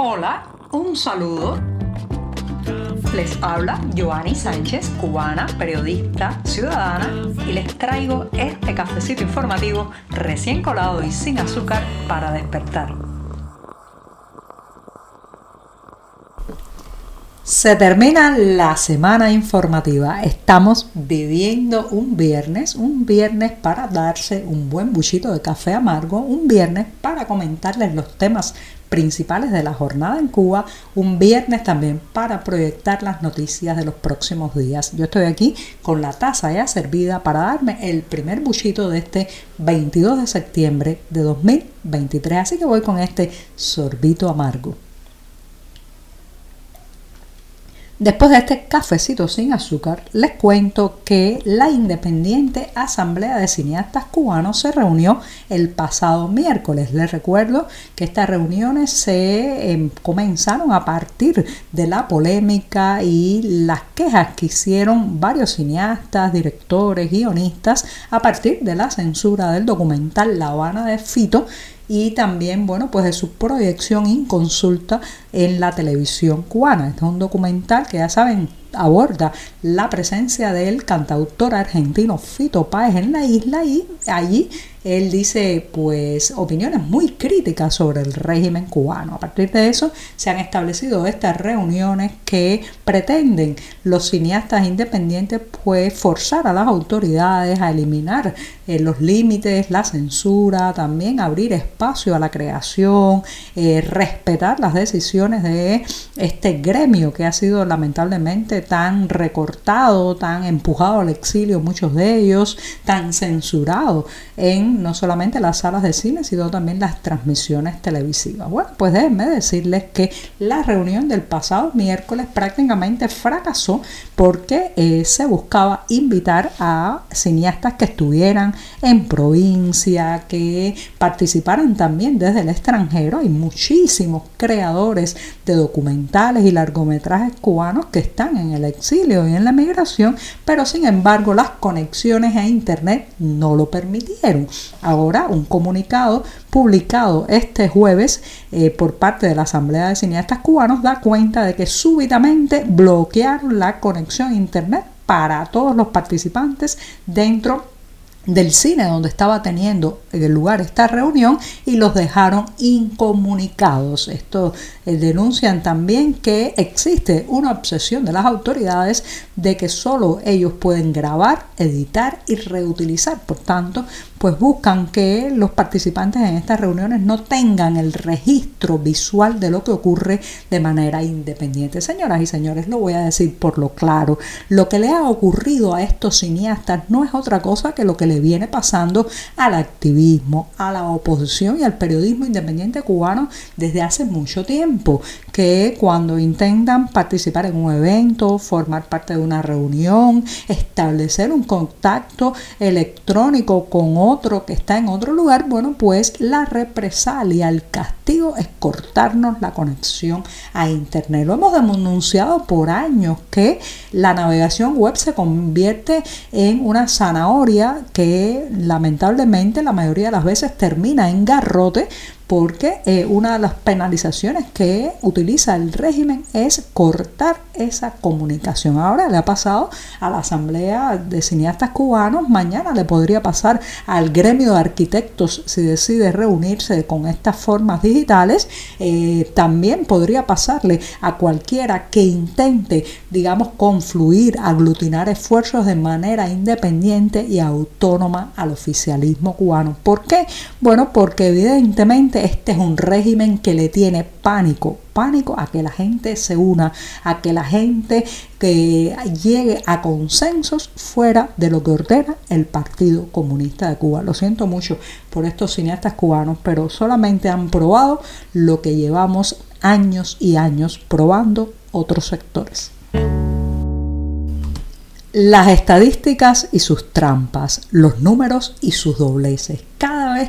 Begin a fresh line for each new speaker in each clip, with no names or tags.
Hola, un saludo. Les habla Joanny Sánchez, cubana, periodista, ciudadana, y les traigo este cafecito informativo recién colado y sin azúcar para despertar. Se termina la semana informativa. Estamos viviendo un viernes, un viernes para darse un buen buchito de café amargo, un viernes para comentarles los temas principales de la jornada en Cuba, un viernes también para proyectar las noticias de los próximos días. Yo estoy aquí con la taza ya servida para darme el primer buchito de este 22 de septiembre de 2023, así que voy con este sorbito amargo. Después de este cafecito sin azúcar, les cuento que la Independiente Asamblea de Cineastas Cubanos se reunió el pasado miércoles. Les recuerdo que estas reuniones se em, comenzaron a partir de la polémica y las quejas que hicieron varios cineastas, directores, guionistas a partir de la censura del documental La Habana de Fito y también, bueno, pues de su proyección inconsulta en la televisión cubana. Este es un documental que ya saben aborda la presencia del cantautor argentino Fito Páez en la isla y allí él dice pues opiniones muy críticas sobre el régimen cubano. A partir de eso se han establecido estas reuniones que pretenden los cineastas independientes pues forzar a las autoridades a eliminar eh, los límites, la censura, también abrir espacio a la creación, eh, respetar las decisiones de este gremio que ha sido lamentablemente tan recortado, tan empujado al exilio, muchos de ellos, tan censurado en no solamente las salas de cine, sino también las transmisiones televisivas. Bueno, pues déjenme decirles que la reunión del pasado miércoles prácticamente fracasó porque eh, se buscaba invitar a cineastas que estuvieran en provincia, que participaran también desde el extranjero. Hay muchísimos creadores de documentales y largometrajes cubanos que están en el exilio y en la migración, pero sin embargo las conexiones a Internet no lo permitieron. Ahora un comunicado publicado este jueves eh, por parte de la Asamblea de Cineastas Cubanos da cuenta de que súbitamente bloquearon la conexión a Internet para todos los participantes dentro del cine donde estaba teniendo lugar esta reunión y los dejaron incomunicados. Esto eh, denuncian también que existe una obsesión de las autoridades de que solo ellos pueden grabar, editar y reutilizar. Por tanto, pues buscan que los participantes en estas reuniones no tengan el registro visual de lo que ocurre de manera independiente. Señoras y señores, lo voy a decir por lo claro, lo que le ha ocurrido a estos cineastas no es otra cosa que lo que le viene pasando al activismo, a la oposición y al periodismo independiente cubano desde hace mucho tiempo, que cuando intentan participar en un evento, formar parte de una reunión, establecer un contacto electrónico con otro que está en otro lugar, bueno, pues la represalia, el castigo es cortarnos la conexión a Internet. Lo hemos denunciado por años que la navegación web se convierte en una zanahoria que lamentablemente la mayoría de las veces termina en garrote porque eh, una de las penalizaciones que utiliza el régimen es cortar esa comunicación. Ahora le ha pasado a la Asamblea de Cineastas Cubanos, mañana le podría pasar al gremio de arquitectos si decide reunirse con estas formas digitales, eh, también podría pasarle a cualquiera que intente, digamos, confluir, aglutinar esfuerzos de manera independiente y autónoma al oficialismo cubano. ¿Por qué? Bueno, porque evidentemente este es un régimen que le tiene pánico, pánico a que la gente se una, a que la gente que llegue a consensos fuera de lo que ordena el Partido Comunista de Cuba. Lo siento mucho por estos cineastas cubanos, pero solamente han probado lo que llevamos años y años probando otros sectores. Las estadísticas y sus trampas, los números y sus dobleces.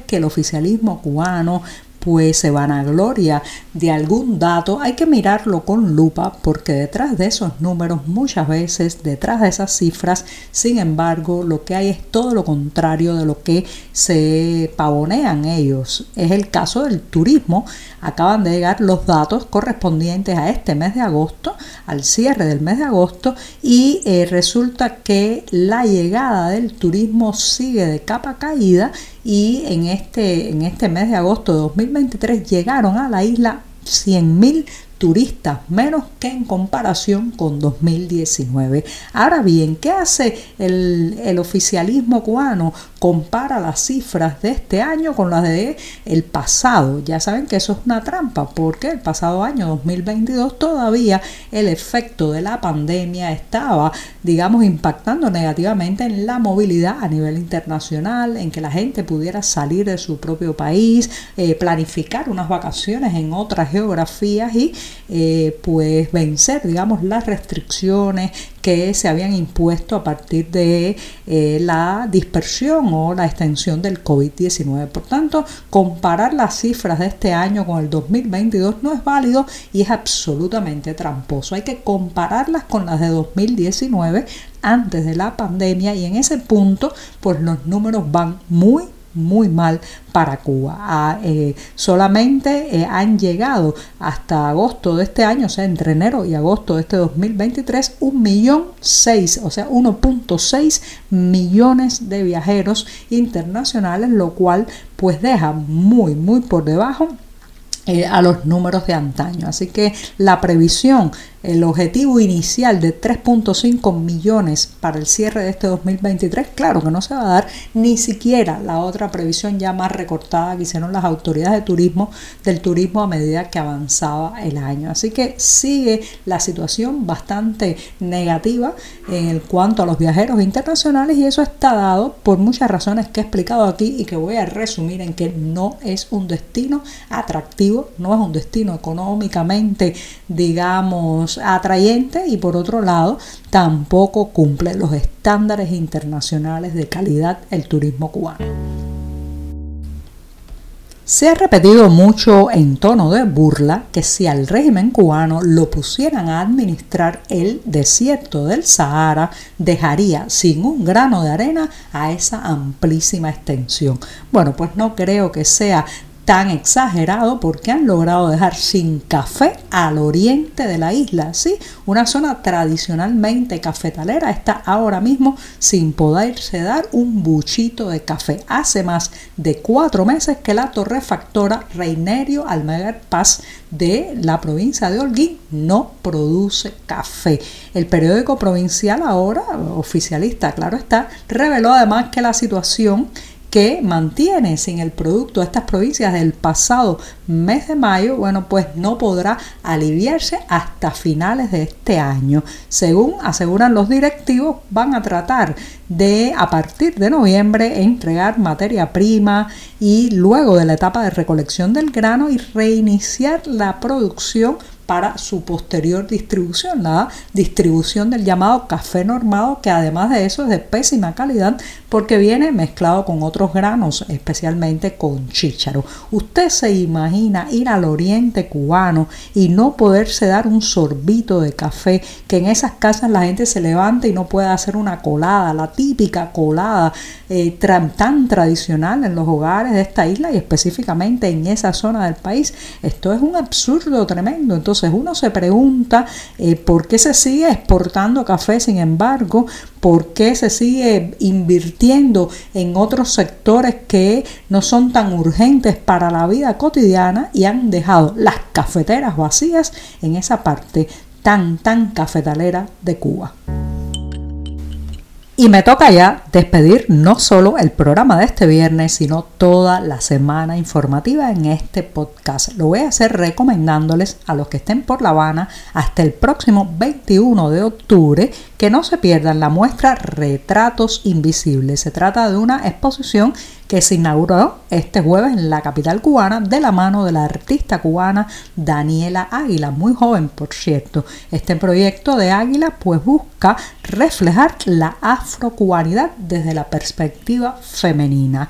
Que el oficialismo cubano pues se vanagloria de algún dato, hay que mirarlo con lupa porque detrás de esos números muchas veces, detrás de esas cifras, sin embargo, lo que hay es todo lo contrario de lo que se pavonean ellos. Es el caso del turismo. Acaban de llegar los datos correspondientes a este mes de agosto, al cierre del mes de agosto, y eh, resulta que la llegada del turismo sigue de capa caída y en este, en este mes de agosto de 2023 llegaron a la isla 100.000 turistas menos que en comparación con 2019. Ahora bien, ¿qué hace el, el, oficialismo cubano? Compara las cifras de este año con las de el pasado. Ya saben que eso es una trampa porque el pasado año 2022 todavía el efecto de la pandemia estaba, digamos, impactando negativamente en la movilidad a nivel internacional, en que la gente pudiera salir de su propio país, eh, planificar unas vacaciones en otras geografías y eh, pues vencer, digamos, las restricciones que se habían impuesto a partir de eh, la dispersión o la extensión del COVID-19. Por tanto, comparar las cifras de este año con el 2022 no es válido y es absolutamente tramposo. Hay que compararlas con las de 2019 antes de la pandemia y en ese punto pues los números van muy muy mal para Cuba. Ah, eh, solamente eh, han llegado hasta agosto de este año, o sea, entre enero y agosto de este 2023, un millón seis, o sea, 1.6 millones de viajeros internacionales, lo cual pues deja muy, muy por debajo eh, a los números de antaño. Así que la previsión el objetivo inicial de 3.5 millones para el cierre de este 2023, claro que no se va a dar ni siquiera la otra previsión ya más recortada que hicieron las autoridades de turismo del turismo a medida que avanzaba el año. Así que sigue la situación bastante negativa en cuanto a los viajeros internacionales y eso está dado por muchas razones que he explicado aquí y que voy a resumir en que no es un destino atractivo, no es un destino económicamente, digamos, atrayente y por otro lado tampoco cumple los estándares internacionales de calidad el turismo cubano. Se ha repetido mucho en tono de burla que si al régimen cubano lo pusieran a administrar el desierto del Sahara, dejaría sin un grano de arena a esa amplísima extensión. Bueno, pues no creo que sea tan exagerado porque han logrado dejar sin café al oriente de la isla. Sí, una zona tradicionalmente cafetalera está ahora mismo sin poderse dar un buchito de café. Hace más de cuatro meses que la torrefactora Reinerio Almaguer Paz de la provincia de Holguín no produce café. El periódico provincial ahora, oficialista, claro está, reveló además que la situación que mantiene sin el producto estas provincias del pasado mes de mayo, bueno, pues no podrá aliviarse hasta finales de este año. Según aseguran los directivos, van a tratar de a partir de noviembre entregar materia prima y luego de la etapa de recolección del grano y reiniciar la producción para su posterior distribución, la distribución del llamado café normado, que además de eso es de pésima calidad porque viene mezclado con otros granos, especialmente con chícharo. Usted se imagina ir al oriente cubano y no poderse dar un sorbito de café, que en esas casas la gente se levanta y no puede hacer una colada, la típica colada eh, tan tradicional en los hogares de esta isla y específicamente en esa zona del país. Esto es un absurdo tremendo. Entonces, entonces uno se pregunta eh, por qué se sigue exportando café, sin embargo, por qué se sigue invirtiendo en otros sectores que no son tan urgentes para la vida cotidiana y han dejado las cafeteras vacías en esa parte tan, tan cafetalera de Cuba. Y me toca ya despedir no solo el programa de este viernes, sino toda la semana informativa en este podcast. Lo voy a hacer recomendándoles a los que estén por La Habana hasta el próximo 21 de octubre que no se pierdan la muestra Retratos Invisibles. Se trata de una exposición que se inauguró este jueves en la capital cubana de la mano de la artista cubana Daniela Águila, muy joven por cierto. Este proyecto de Águila pues busca reflejar la afrocubanidad desde la perspectiva femenina.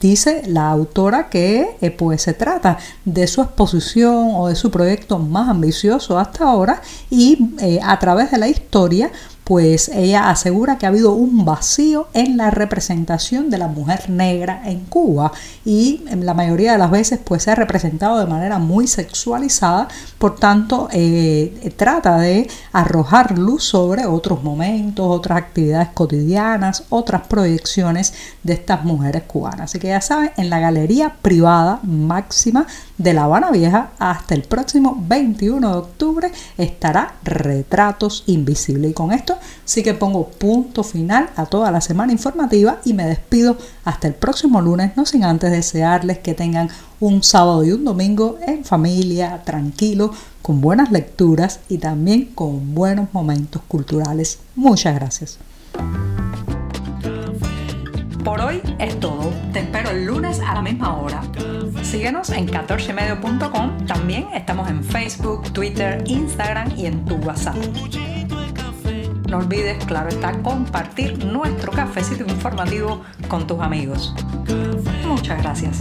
Dice la autora que eh, pues se trata de su exposición o de su proyecto más ambicioso hasta ahora y eh, a través de la historia pues ella asegura que ha habido un vacío en la representación de la mujer negra en Cuba y la mayoría de las veces pues se ha representado de manera muy sexualizada, por tanto eh, trata de arrojar luz sobre otros momentos, otras actividades cotidianas, otras proyecciones de estas mujeres cubanas. Así que ya saben, en la galería privada máxima de La Habana Vieja hasta el próximo 21 de octubre estará Retratos Invisibles. Y con esto sí que pongo punto final a toda la semana informativa y me despido hasta el próximo lunes, no sin antes desearles que tengan un sábado y un domingo en familia, tranquilo, con buenas lecturas y también con buenos momentos culturales. Muchas gracias. Por hoy es todo. Te espero el lunes a la misma hora. Síguenos en 14medio.com. También estamos en Facebook, Twitter, Instagram y en tu WhatsApp. No olvides, claro está, compartir nuestro cafecito informativo con tus amigos. Muchas gracias.